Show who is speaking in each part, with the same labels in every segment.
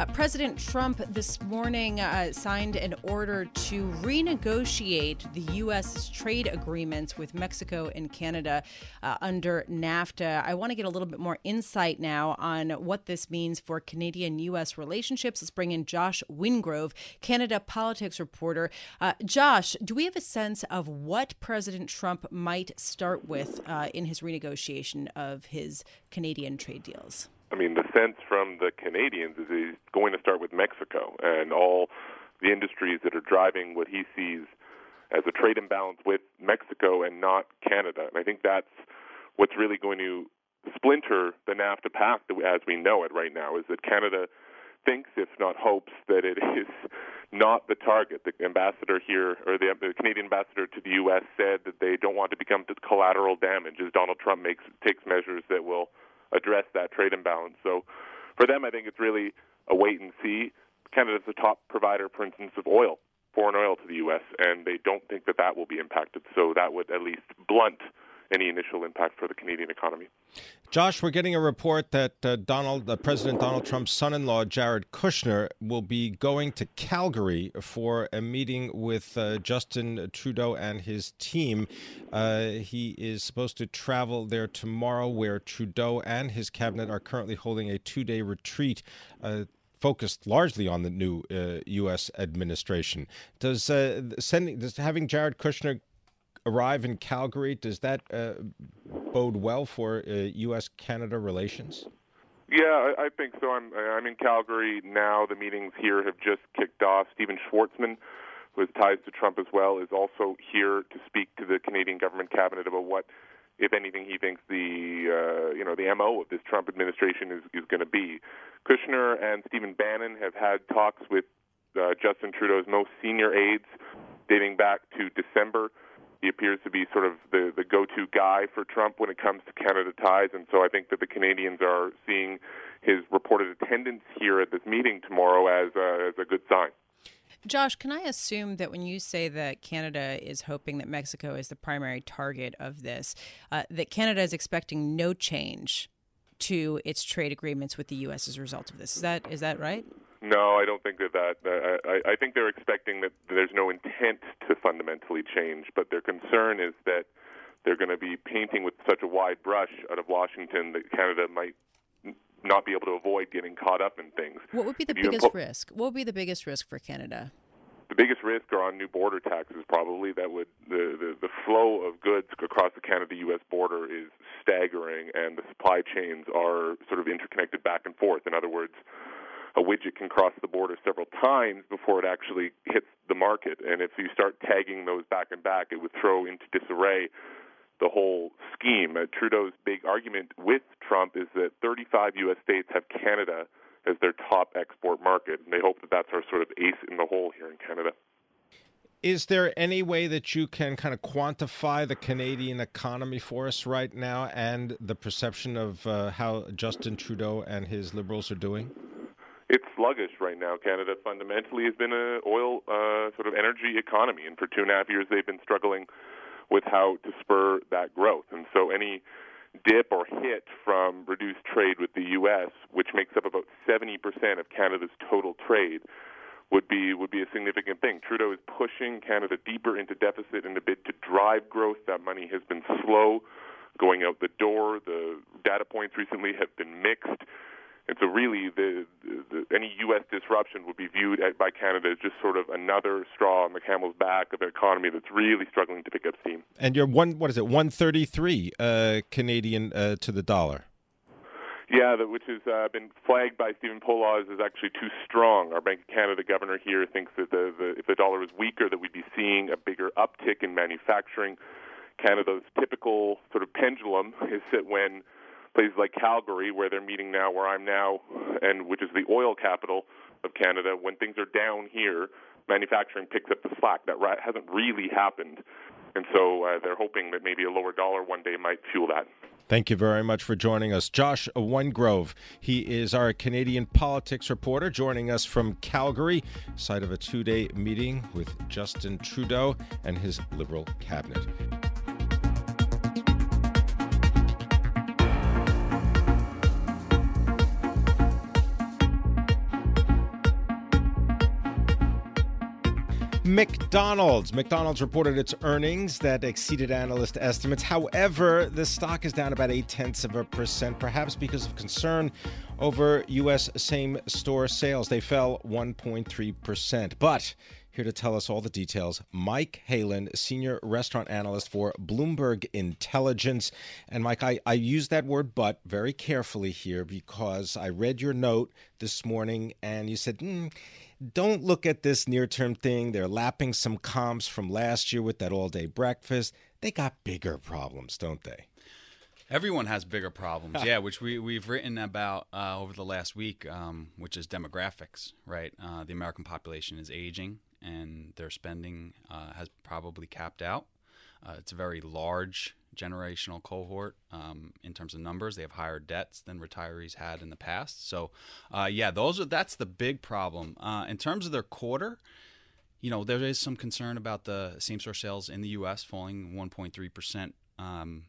Speaker 1: Uh, President Trump this morning uh, signed an order to renegotiate the U.S. trade agreements with Mexico and Canada uh, under NAFTA. I want to get a little bit more insight now on what this means for Canadian U.S. relationships. Let's bring in Josh Wingrove, Canada politics reporter. Uh, Josh, do we have a sense of what President Trump might start with uh, in his renegotiation of his Canadian trade deals?
Speaker 2: I mean, sense from the Canadians is he's going to start with Mexico and all the industries that are driving what he sees as a trade imbalance with Mexico and not Canada. And I think that's what's really going to splinter the NAFTA pact as we know it right now is that Canada thinks, if not hopes, that it is not the target. The ambassador here, or the, the Canadian ambassador to the U.S., said that they don't want to become collateral damage as Donald Trump makes takes measures that will address that trade imbalance. So for them, I think it's really a wait and see. Canada's the top provider, for instance, of oil, foreign oil to the U.S., and they don't think that that will be impacted. So that would at least blunt any initial impact for the Canadian economy.
Speaker 3: Josh, we're getting a report that uh, Donald, uh, President Donald Trump's son-in-law Jared Kushner will be going to Calgary for a meeting with uh, Justin Trudeau and his team. Uh, he is supposed to travel there tomorrow, where Trudeau and his cabinet are currently holding a two-day retreat uh, focused largely on the new uh, U.S. administration. Does uh, sending does having Jared Kushner arrive in Calgary, does that uh, bode well for uh, U.S. Canada relations?
Speaker 2: Yeah, I, I think so. I'm I'm in Calgary now. The meetings here have just kicked off. Stephen Schwarzman, who has ties to Trump as well, is also here to speak to the Canadian government cabinet about what, if anything, he thinks the uh, you know the mo of this Trump administration is is going to be. Kushner and Stephen Bannon have had talks with uh, Justin Trudeau's most senior aides dating back to December. He appears to be sort of the, the go to guy for Trump when it comes to Canada ties. And so I think that the Canadians are seeing his reported attendance here at this meeting tomorrow as a, as a good sign.
Speaker 1: Josh, can I assume that when you say that Canada is hoping that Mexico is the primary target of this, uh, that Canada is expecting no change to its trade agreements with the U.S. as a result of this? Is that is that right?
Speaker 2: No, I don't think that that. I, I think they're expecting that there's no intent to fundamentally change, but their concern is that they're going to be painting with such a wide brush out of Washington that Canada might not be able to avoid getting caught up in things.
Speaker 1: What would be the biggest impo- risk? What would be the biggest risk for Canada?
Speaker 2: The biggest risk are on new border taxes. Probably that would the, the the flow of goods across the Canada-U.S. border is staggering, and the supply chains are sort of interconnected back and forth. In other words a widget can cross the border several times before it actually hits the market. And if you start tagging those back and back, it would throw into disarray the whole scheme. Uh, Trudeau's big argument with Trump is that 35 U.S. states have Canada as their top export market, and they hope that that's our sort of ace in the hole here in Canada.
Speaker 3: Is there any way that you can kind of quantify the Canadian economy for us right now and the perception of uh, how Justin Trudeau and his Liberals are doing?
Speaker 2: It's sluggish right now. Canada fundamentally has been a oil uh, sort of energy economy, and for two and a half years they've been struggling with how to spur that growth. And so any dip or hit from reduced trade with the U.S., which makes up about 70% of Canada's total trade, would be would be a significant thing. Trudeau is pushing Canada deeper into deficit in a bid to drive growth. That money has been slow going out the door. The data points recently have been mixed. And so, really, the, the, the, any U.S. disruption would be viewed at, by Canada as just sort of another straw on the camel's back of an economy that's really struggling to pick up steam.
Speaker 3: And you're one, what is it, one thirty three uh, Canadian uh, to the dollar.
Speaker 2: Yeah, that, which has uh, been flagged by Stephen Poloz as actually too strong. Our Bank of Canada governor here thinks that the, the, if the dollar is weaker, that we'd be seeing a bigger uptick in manufacturing. Canada's typical sort of pendulum is that when places like Calgary, where they're meeting now, where I'm now, and which is the oil capital of Canada, when things are down here, manufacturing picks up the slack. That hasn't really happened. And so uh, they're hoping that maybe a lower dollar one day might fuel that.
Speaker 3: Thank you very much for joining us. Josh Wingrove, he is our Canadian politics reporter, joining us from Calgary, site of a two day meeting with Justin Trudeau and his Liberal cabinet. McDonald's. McDonald's reported its earnings that exceeded analyst estimates. However, the stock is down about eight tenths of a percent, perhaps because of concern over U.S. same store sales. They fell 1.3%. But here to tell us all the details, Mike Halen, senior restaurant analyst for Bloomberg Intelligence. And Mike, I, I use that word but very carefully here because I read your note this morning and you said, mm, don't look at this near term thing. They're lapping some comps from last year with that all day breakfast. They got bigger problems, don't they?
Speaker 4: Everyone has bigger problems, yeah, which we, we've written about uh, over the last week, um, which is demographics, right? Uh, the American population is aging and their spending uh, has probably capped out. Uh, it's a very large generational cohort um, in terms of numbers. They have higher debts than retirees had in the past. So, uh, yeah, those are that's the big problem. Uh, in terms of their quarter, you know, there is some concern about the same store sales in the U.S. falling 1.3 percent, um,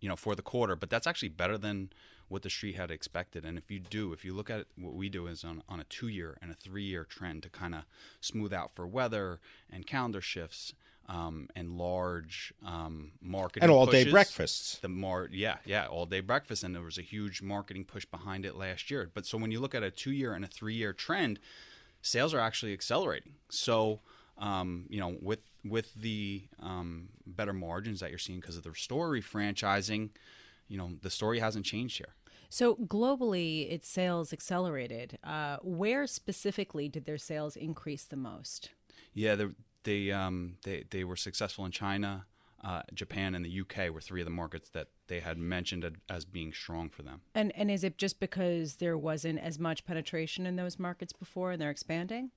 Speaker 4: you know, for the quarter. But that's actually better than what the street had expected. And if you do, if you look at it, what we do is on, on a two year and a three year trend to kind of smooth out for weather and calendar shifts um, and large um, marketing
Speaker 3: and all
Speaker 4: pushes.
Speaker 3: day breakfasts.
Speaker 4: The more, yeah, yeah, all day breakfast, and there was a huge marketing push behind it last year. But so when you look at a two year and a three year trend, sales are actually accelerating. So um, you know, with with the um, better margins that you're seeing because of the store refranchising, you know, the story hasn't changed here.
Speaker 1: So globally, its sales accelerated. Uh, where specifically did their sales increase the most?
Speaker 4: Yeah, they um, they they were successful in China, uh, Japan, and the UK were three of the markets that they had mentioned as being strong for them.
Speaker 1: And and is it just because there wasn't as much penetration in those markets before, and they're expanding?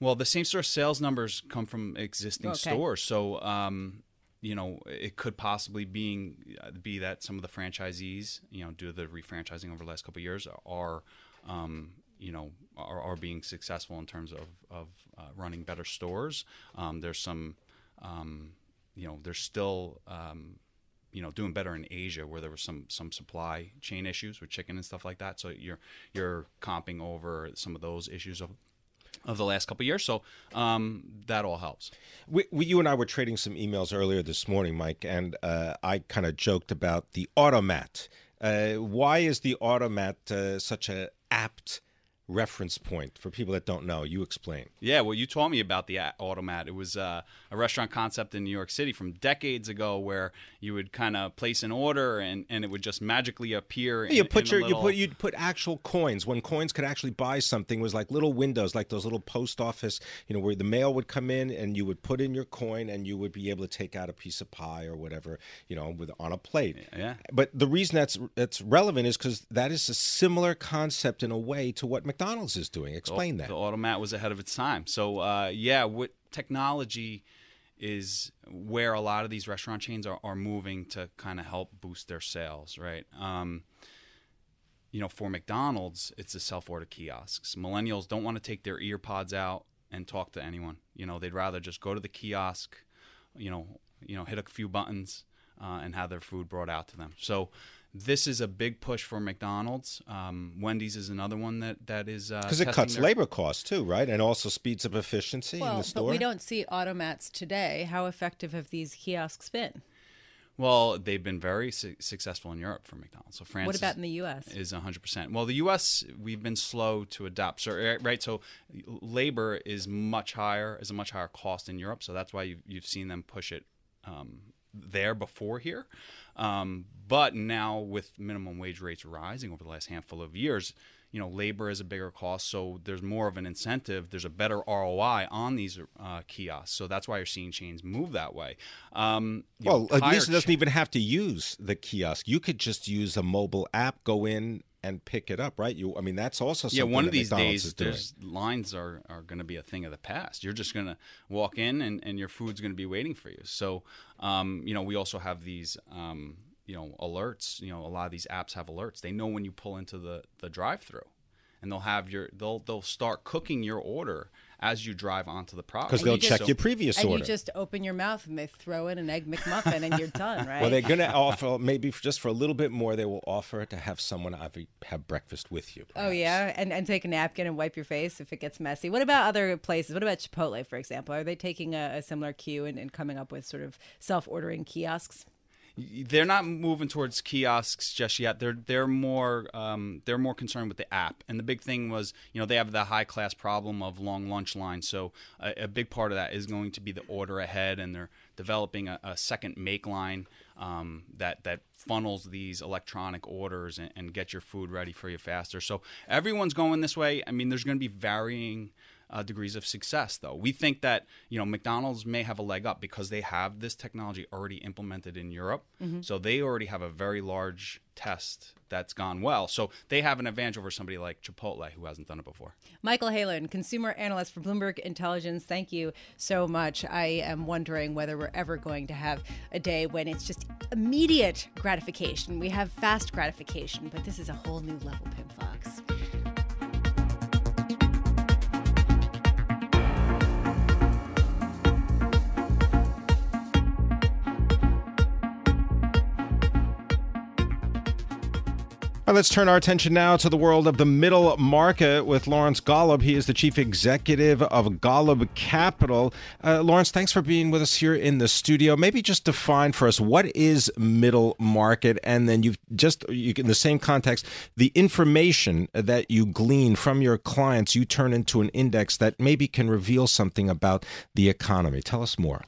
Speaker 4: Well, the same store sales numbers come from existing okay. stores, so um, you know it could possibly being uh, be that some of the franchisees, you know, due to the refranchising over the last couple of years, are um, you know are, are being successful in terms of of uh, running better stores. Um, there's some um, you know there's still um, you know doing better in Asia where there was some some supply chain issues with chicken and stuff like that. So you're you're comping over some of those issues of of the last couple years. So um, that all helps.
Speaker 3: We, we, you and I were trading some emails earlier this morning, Mike, and uh, I kind of joked about the automat. Uh, why is the automat uh, such an apt reference point for people that don't know? You explain.
Speaker 4: Yeah, well, you told me about the automat. It was uh, a restaurant concept in New York City from decades ago, where you would kind of place an order and, and it would just magically appear.
Speaker 3: you
Speaker 4: in,
Speaker 3: put
Speaker 4: in
Speaker 3: your
Speaker 4: little...
Speaker 3: you put you'd put actual coins when coins could actually buy something. It was like little windows, like those little post office, you know, where the mail would come in and you would put in your coin and you would be able to take out a piece of pie or whatever, you know, with on a plate.
Speaker 4: Yeah.
Speaker 3: But the reason that's that's relevant is because that is a similar concept in a way to what McDonald's is doing. Explain
Speaker 4: the,
Speaker 3: that.
Speaker 4: The automat was ahead of its time. So uh, yeah, what technology is where a lot of these restaurant chains are, are moving to kind of help boost their sales, right? Um, you know, for McDonald's, it's the self-order kiosks. Millennials don't want to take their ear pods out and talk to anyone. You know, they'd rather just go to the kiosk, you know, you know, hit a few buttons uh, and have their food brought out to them. So this is a big push for McDonald's. Um, Wendy's is another one that that is
Speaker 3: because uh, it cuts
Speaker 4: their...
Speaker 3: labor costs too, right? And also speeds up efficiency
Speaker 1: well,
Speaker 3: in the store.
Speaker 1: But we don't see automats today. How effective have these kiosks been?
Speaker 4: Well, they've been very su- successful in Europe for McDonald's. So France.
Speaker 1: What about in the U.S.?
Speaker 4: Is 100. percent Well, the U.S. we've been slow to adopt. So right, so labor is much higher, is a much higher cost in Europe. So that's why you've, you've seen them push it um, there before here. Um, but now with minimum wage rates rising over the last handful of years, you know, labor is a bigger cost, so there's more of an incentive. There's a better ROI on these uh, kiosks, so that's why you're seeing chains move that way. Um,
Speaker 3: well, know, at least it doesn't even have to use the kiosk. You could just use a mobile app, go in and pick it up, right? You, I mean, that's also
Speaker 4: yeah. One of these
Speaker 3: McDonald's
Speaker 4: days, there's lines are are going to be a thing of the past. You're just going to walk in, and and your food's going to be waiting for you. So, um, you know, we also have these. Um, you know alerts you know a lot of these apps have alerts they know when you pull into the the drive through and they'll have your they'll they'll start cooking your order as you drive onto the property
Speaker 3: because they'll check your previous
Speaker 1: and
Speaker 3: order.
Speaker 1: And you just open your mouth and they throw in an egg McMuffin and you're done, right?
Speaker 3: Well, they're going to offer maybe just for a little bit more. They will offer to have someone have breakfast with you.
Speaker 1: Oh, perhaps. Oh yeah, and and take a napkin and wipe your face if it gets messy. What about other places? What about Chipotle, for example? Are they taking a, a similar cue and, and coming up with sort of self-ordering kiosks?
Speaker 4: They're not moving towards kiosks just yet. They're they're more um, they're more concerned with the app. And the big thing was, you know, they have the high class problem of long lunch lines. So a, a, big part of that is going to be the order ahead, and they're developing a, a second make line um, that that funnels these electronic orders and, and get your food ready for you faster. So everyone's going this way. I mean, there's going to be varying uh, degrees of success, though. We think that you know McDonald's may have a leg up because they have this technology already implemented in Europe, mm-hmm. so they already have a very large test that's gone well. So they have an advantage over somebody like Chipotle who hasn't done it before.
Speaker 1: Michael Halen, consumer analyst for Bloomberg Intelligence. Thank you so much. I am wondering whether we're ever going to have a day when it's just immediate gratification. We have fast gratification, but this is a whole new level, Pimm Fox.
Speaker 3: Right, let's turn our attention now to the world of the middle market with Lawrence Golub. He is the chief executive of Golub Capital. Uh, Lawrence, thanks for being with us here in the studio. Maybe just define for us what is middle market, and then you've just you, in the same context, the information that you glean from your clients, you turn into an index that maybe can reveal something about the economy. Tell us more.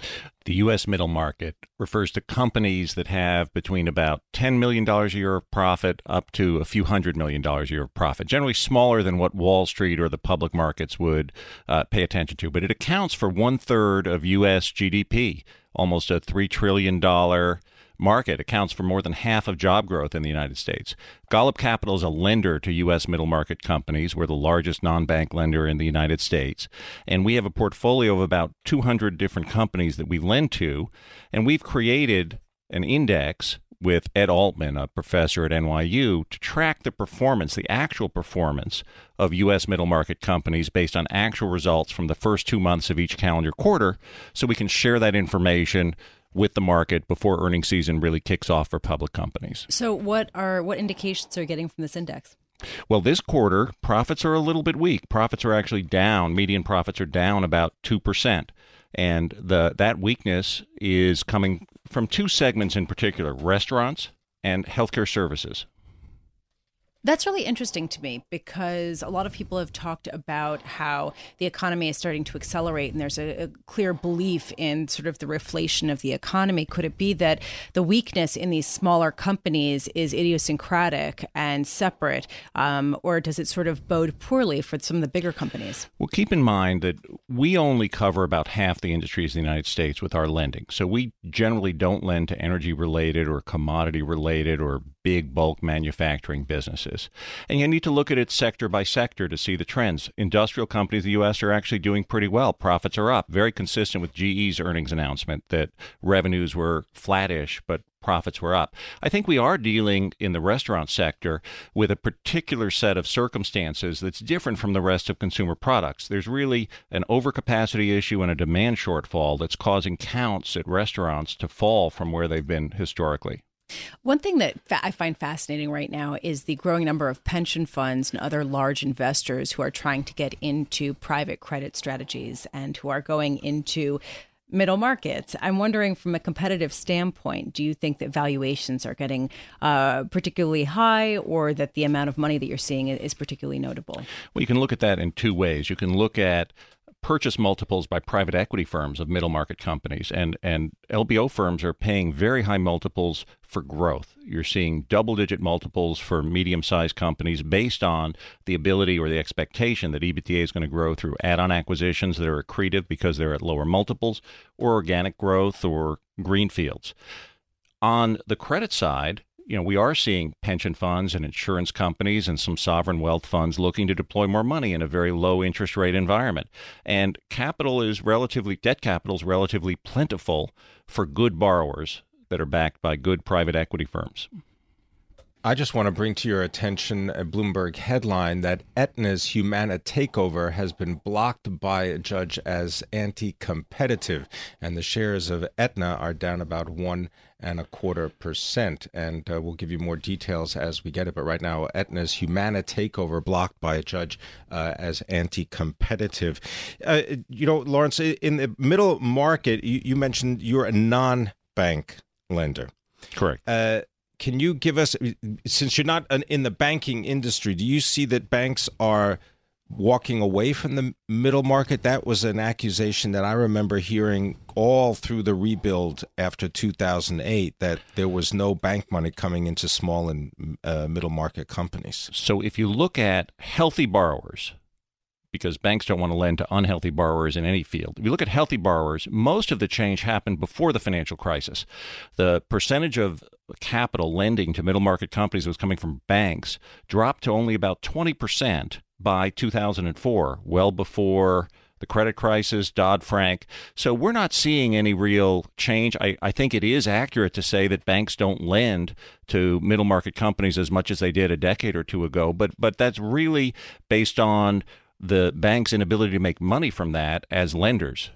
Speaker 5: The U.S. middle market refers to companies that have between about $10 million a year of profit up to a few hundred million dollars a year of profit, generally smaller than what Wall Street or the public markets would uh, pay attention to. But it accounts for one third of U.S. GDP, almost a $3 trillion market accounts for more than half of job growth in the United States. Golub Capital is a lender to U.S. middle market companies. We're the largest non bank lender in the United States. And we have a portfolio of about 200 different companies that we lend to. And we've created an index with Ed Altman, a professor at NYU, to track the performance, the actual performance of U.S. middle market companies based on actual results from the first two months of each calendar quarter so we can share that information with the market before earning season really kicks off for public companies.
Speaker 1: So, what are what indications are you getting from this index?
Speaker 5: Well, this quarter, profits are a little bit weak. Profits are actually down. Median profits are down about 2%. And the that weakness is coming from two segments in particular, restaurants and healthcare services.
Speaker 1: That's really interesting to me because a lot of people have talked about how the economy is starting to accelerate and there's a, a, clear belief in sort of the reflation of the economy. Could it be that the weakness in these smaller companies is idiosyncratic and separate, um, or does it sort of bode poorly for some of the bigger companies?
Speaker 5: Well, keep in mind that we only cover about half the industries in the United States with our lending. So we generally don't lend to energy related or commodity related or big bulk manufacturing businesses. And you need to look at it sector by sector to see the trends. Industrial companies in the U.S. are actually doing pretty well. Profits are up, very consistent with GE's earnings announcement that revenues were flattish, but profits were up. I think we are dealing in the restaurant sector with a particular set of circumstances that's different from the rest of consumer products. There's really an overcapacity issue and a demand shortfall that's causing counts at restaurants to fall from where they've been historically.
Speaker 1: One thing that I find fascinating right now is the growing number of pension funds and other large investors who are trying to get into private credit strategies and who are going into middle markets. I'm wondering, from a competitive standpoint, do you think that valuations are getting uh, particularly high, or that the amount of money that you're seeing is particularly notable?
Speaker 5: Well, you can look at that in two ways. You can look at purchase multiples by private equity firms of middle market companies and and LBO firms are paying very high multiples for growth. You're seeing double digit multiples for medium sized companies based on the ability or the expectation that EBITDA is going to grow through add on acquisitions that are accretive because they're at lower multiples or organic growth or greenfields. On the credit side, you know, we are seeing pension funds and insurance companies and some sovereign wealth funds looking to deploy more money in a very low interest rate environment. And capital is relatively, debt capital is relatively plentiful for good borrowers that are backed by good private equity firms.
Speaker 3: I just want to bring to your attention a Bloomberg headline that Aetna's Humana takeover has been blocked by a judge as anti competitive, and the shares of Aetna are down about one and a quarter percent. And uh, we'll give you more details as we get it. But right now, Aetna's Humana takeover blocked by a judge uh, as anti competitive. Uh, you know, Lawrence, in the middle market, you, you mentioned you're a non bank lender.
Speaker 5: Correct.
Speaker 3: Uh, can you give us, since you're not in the banking industry, do you see that banks are walking away from the middle market? That was an accusation that I remember hearing all through the rebuild after 2008 that there was no bank money coming into small and uh, middle market companies.
Speaker 5: So if you look at healthy borrowers, because banks don't want to lend to unhealthy borrowers in any field. If you look at healthy borrowers, most of the change happened before the financial crisis. The percentage of capital lending to middle market companies was coming from banks dropped to only about 20% by 2004, well before the credit crisis, Dodd Frank. So we're not seeing any real change. I, I think it is accurate to say that banks don't lend to middle market companies as much as they did a decade or two ago, but but that's really based on the bank's inability to make money from that as lenders.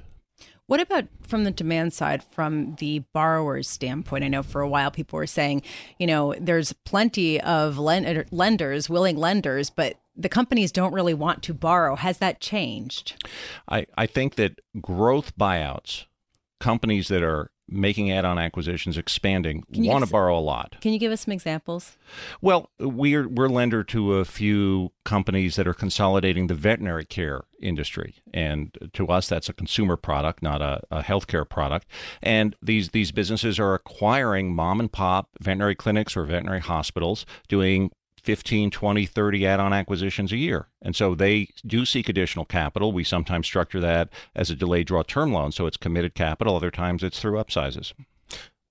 Speaker 1: What about from the demand side, from the borrower's standpoint? I know for a while people were saying, you know, there's plenty of lenders, willing lenders, but the companies don't really want to borrow. Has that changed?
Speaker 5: I, I think that growth buyouts, companies that are making add-on acquisitions, expanding, want to borrow a lot.
Speaker 1: Can you give us some examples?
Speaker 5: Well, we're we're lender to a few companies that are consolidating the veterinary care industry, and to us, that's a consumer product, not a, a healthcare product. And these these businesses are acquiring mom and pop veterinary clinics or veterinary hospitals, doing 15, 20, 30 add on acquisitions a year. And so they do seek additional capital. We sometimes structure that as a delayed draw term loan, so it's committed capital. Other times it's through upsizes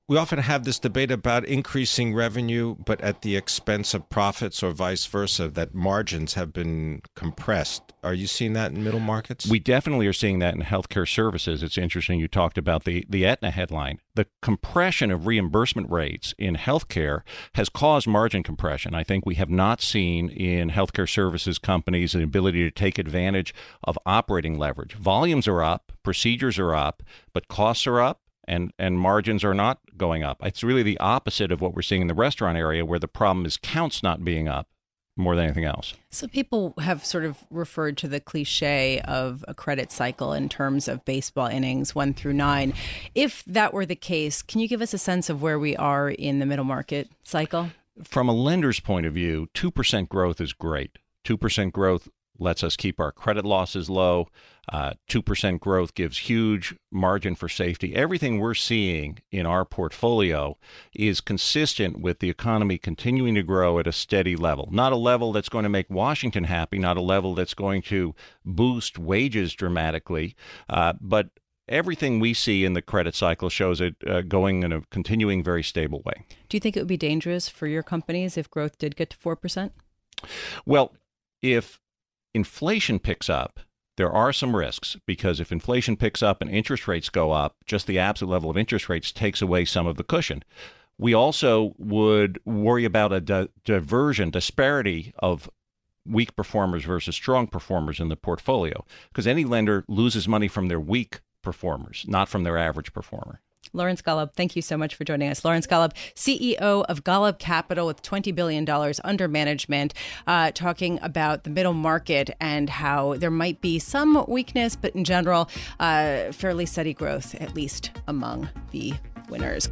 Speaker 3: we often have this debate about increasing revenue, but at the expense of profits, or vice versa, that margins have been compressed. Are you seeing that in middle markets?
Speaker 5: We definitely are seeing that in healthcare services. It's interesting you talked about the, the Aetna headline. The compression of reimbursement rates in healthcare has caused margin compression. I think we have not seen in healthcare services companies an ability to take advantage of operating leverage. Volumes are up, procedures are up, but costs are up and and margins are not going up. It's really the opposite of what we're seeing in the restaurant area, where the problem is counts not being up more than anything else.
Speaker 1: So people have sort of referred to the cliche of a credit cycle in terms of baseball innings one through nine. If that were the case, can you give us a sense of where we are in the middle market cycle?
Speaker 5: From a lender's point of view, 2% growth is great. 2% growth lets us keep our credit losses low. Uh, 2% growth gives huge margin for safety. Everything we're seeing in our portfolio is consistent with the economy continuing to grow at a steady level. Not a level that's going to make Washington happy, not a level that's going to boost wages dramatically, uh, but everything we see in the credit cycle shows it uh, going in a continuing very stable way.
Speaker 1: Do you think it would be dangerous for your companies if growth did get to 4%?
Speaker 5: Well, if inflation picks up, there are some risks because if inflation picks up and interest rates go up, just the absolute level of interest rates takes away some of the cushion. We also would worry about a di- diversion, disparity of weak performers versus strong performers in the portfolio because any lender loses money from their weak performers, not from their average performer.
Speaker 1: Lawrence Golub, thank you so much for joining us. Lawrence Golub, CEO of Golub Capital with $20 billion under management, uh, talking about the middle market and how there might be some weakness, but in general, uh, fairly steady growth, at least among the winners.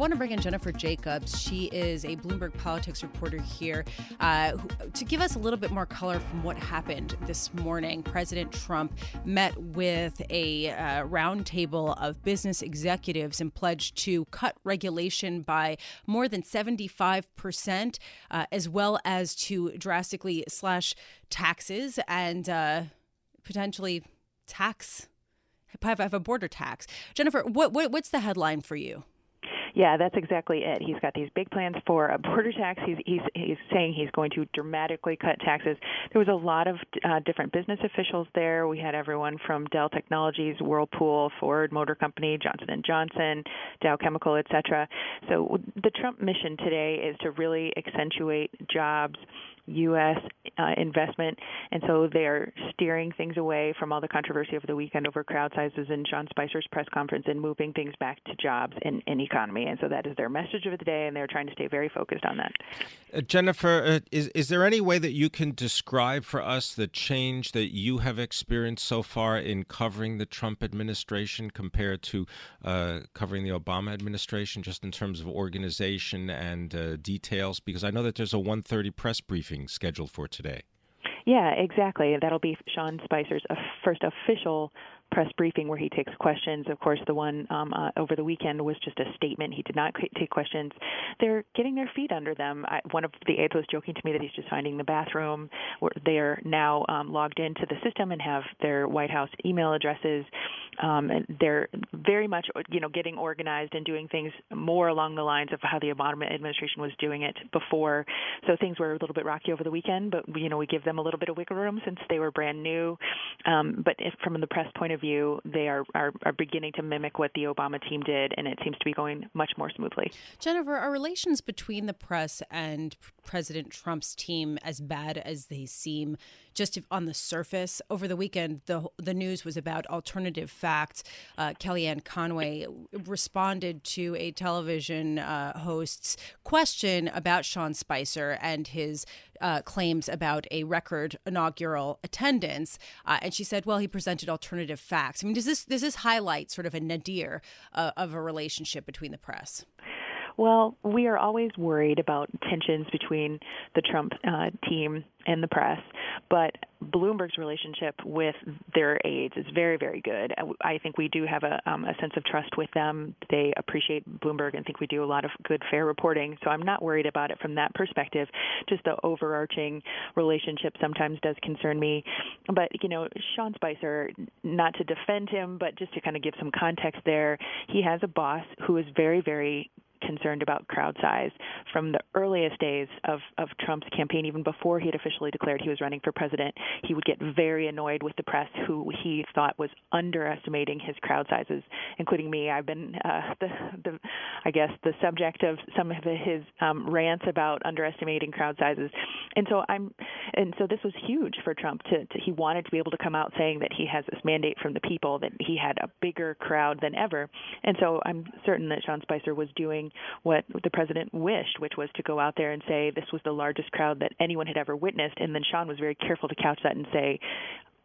Speaker 1: Want to bring in Jennifer Jacobs. She is a Bloomberg politics reporter here uh, who, to give us a little bit more color from what happened this morning. President Trump met with a uh, roundtable of business executives and pledged to cut regulation by more than 75%, uh, as well as to drastically slash taxes and uh, potentially tax have a border tax. Jennifer, what, what, what's the headline for you?
Speaker 6: Yeah, that's exactly it. He's got these big plans for a border tax. He's he's he's saying he's going to dramatically cut taxes. There was a lot of uh, different business officials there. We had everyone from Dell Technologies, Whirlpool, Ford Motor Company, Johnson and Johnson, Dow Chemical, etc. So the Trump mission today is to really accentuate jobs U.S. Uh, investment, and so they're steering things away from all the controversy over the weekend over crowd sizes and Sean Spicer's press conference and moving things back to jobs and, and economy. And so that is their message of the day, and they're trying to stay very focused on that.
Speaker 3: Uh, Jennifer, uh, is is there any way that you can describe for us the change that you have experienced so far in covering the Trump administration compared to uh, covering the Obama administration, just in terms of organization and uh, details? Because I know that there's a 1:30 press briefing scheduled for today.
Speaker 6: Yeah, exactly. That'll be Sean Spicer's uh, first official press briefing where he takes questions. Of course, the one um, uh, over the weekend was just a statement. He did not take questions. They're getting their feet under them. I, one of the aides was joking to me that he's just finding the bathroom. They are now um, logged into the system and have their White House email addresses. Um, and they're very much, you know, getting organized and doing things more along the lines of how the Obama administration was doing it before. So things were a little bit rocky over the weekend, but you know, we give them a little bit of wiggle room since they were brand new. Um, but if, from the press point of they are, are, are beginning to mimic what the Obama team did, and it seems to be going much more smoothly.
Speaker 1: Jennifer, are relations between the press and President Trump's team as bad as they seem? Just on the surface, over the weekend, the the news was about alternative facts. Uh, Kellyanne Conway responded to a television uh, host's question about Sean Spicer and his uh, claims about a record inaugural attendance, uh, and she said, "Well, he presented alternative facts." I mean, does this does this highlight sort of a nadir uh, of a relationship between the press?
Speaker 6: Well, we are always worried about tensions between the Trump uh, team and the press, but Bloomberg's relationship with their aides is very, very good. I think we do have a, um, a sense of trust with them. They appreciate Bloomberg and think we do a lot of good, fair reporting. So I'm not worried about it from that perspective. Just the overarching relationship sometimes does concern me. But, you know, Sean Spicer, not to defend him, but just to kind of give some context there, he has a boss who is very, very concerned about crowd size from the earliest days of, of Trump's campaign, even before he had officially declared he was running for president. He would get very annoyed with the press, who he thought was underestimating his crowd sizes, including me. I've been uh, the, the, I guess, the subject of some of his um, rants about underestimating crowd sizes, and so I'm, and so this was huge for Trump. To, to he wanted to be able to come out saying that he has this mandate from the people that he had a bigger crowd than ever, and so I'm certain that Sean Spicer was doing what the president wished, which was to go out there and say this was the largest crowd that anyone had ever witnessed. And then Sean was very careful to couch that and say,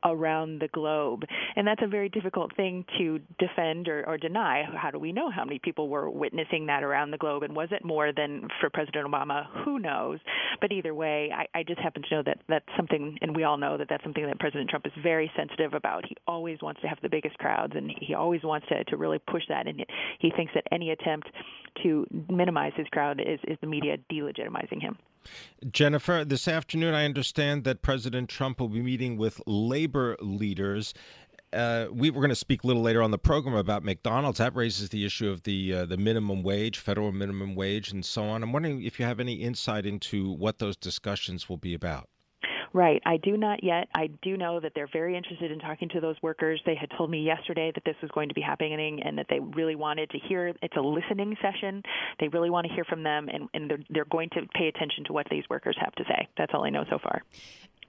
Speaker 6: around the globe. And that's a very difficult thing to defend or, or, deny. How do we know how many people were witnessing that around the globe? And was it more than for President Obama? Who knows? But either way, I, I just happen to know that that's something, and we all know that that's something that President Trump is very sensitive about. He always wants to have the biggest crowds, and he always wants to, to really push that. And he thinks that any attempt to minimize his crowd is, is the media delegitimizing him.
Speaker 3: Jennifer, this afternoon, I understand that President Trump will be meeting with labor leaders. Uh, we were going to speak a little later on the program about McDonald's. That raises the issue of the uh, the minimum wage, federal minimum wage, and so on. I'm wondering if you have any insight into what those discussions will be about.
Speaker 6: Right. I do not yet. I do know that they're very interested in talking to those workers. They had told me yesterday that this was going to be happening and that they really wanted to hear. It's a listening session. They really want to hear from them, and, and they're, they're going to pay attention to what these workers have to say. That's all I know so far.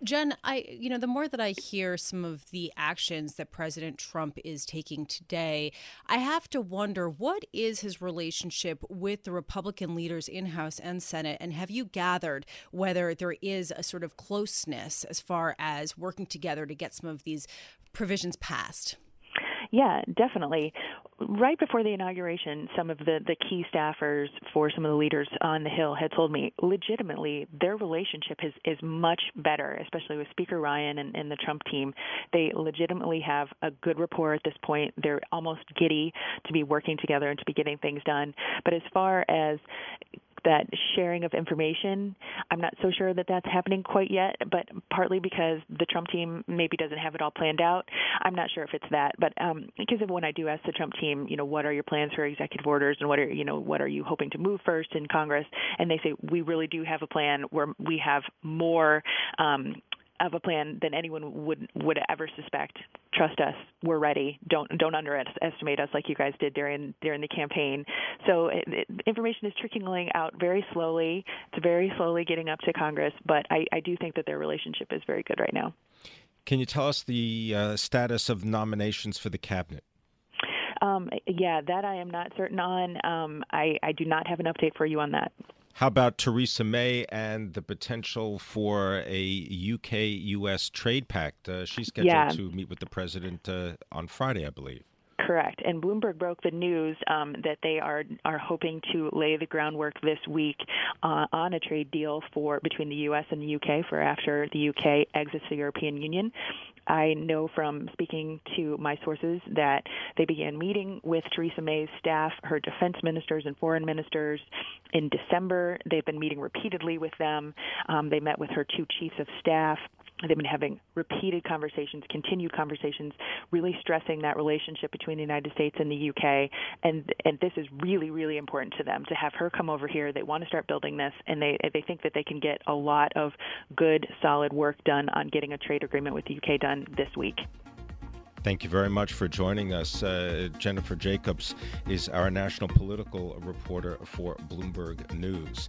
Speaker 1: Jen, I you know the more that I hear some of the actions that President Trump is taking today, I have to wonder what is his relationship with the Republican leaders in House and Senate and have you gathered whether there is a sort of closeness as far as working together to get some of these provisions passed?
Speaker 6: Yeah, definitely. Right before the inauguration, some of the, the key staffers for some of the leaders on the Hill had told me legitimately their relationship is, is much better, especially with Speaker Ryan and, and the Trump team. They legitimately have a good rapport at this point. They're almost giddy to be working together and to be getting things done. But as far as that sharing of information, I'm not so sure that that's happening quite yet, but partly because the Trump team maybe doesn't have it all planned out. I'm not sure if it's that, but um, because of when I do ask the Trump team, you know, what are your plans for executive orders and what are, you know, what are you hoping to move first in Congress? And they say, we really do have a plan where we have more um, of a plan than anyone would would ever suspect. Trust us, we're ready. Don't don't underestimate us like you guys did during during the campaign. So it, it, information is trickling out very slowly. It's very slowly getting up to Congress, but I, I do think that their relationship is very good right now.
Speaker 3: Can you tell us the uh, status of nominations for the cabinet?
Speaker 6: Um, yeah, that I am not certain on. Um, I, I do not have an update for you on that.
Speaker 3: How about Theresa May and the potential for a UK US trade pact? Uh, she's scheduled yeah. to meet with the president uh, on Friday, I believe.
Speaker 6: Correct. And Bloomberg broke the news um, that they are are hoping to lay the groundwork this week uh, on a trade deal for between the U.S. and the UK for after the UK exits the European Union. I know from speaking to my sources that they began meeting with Theresa May's staff, her defense ministers and foreign ministers, in December. They've been meeting repeatedly with them. Um, they met with her two chiefs of staff. They've been having repeated conversations, continued conversations, really stressing that relationship between the United States and the UK. And and this is really, really important to them to have her come over here. They want to start building this, and they they think that they can get a lot of good, solid work done on getting a trade agreement with the UK done this week.
Speaker 3: Thank you very much for joining us. Uh, Jennifer Jacobs is our national political reporter for Bloomberg News.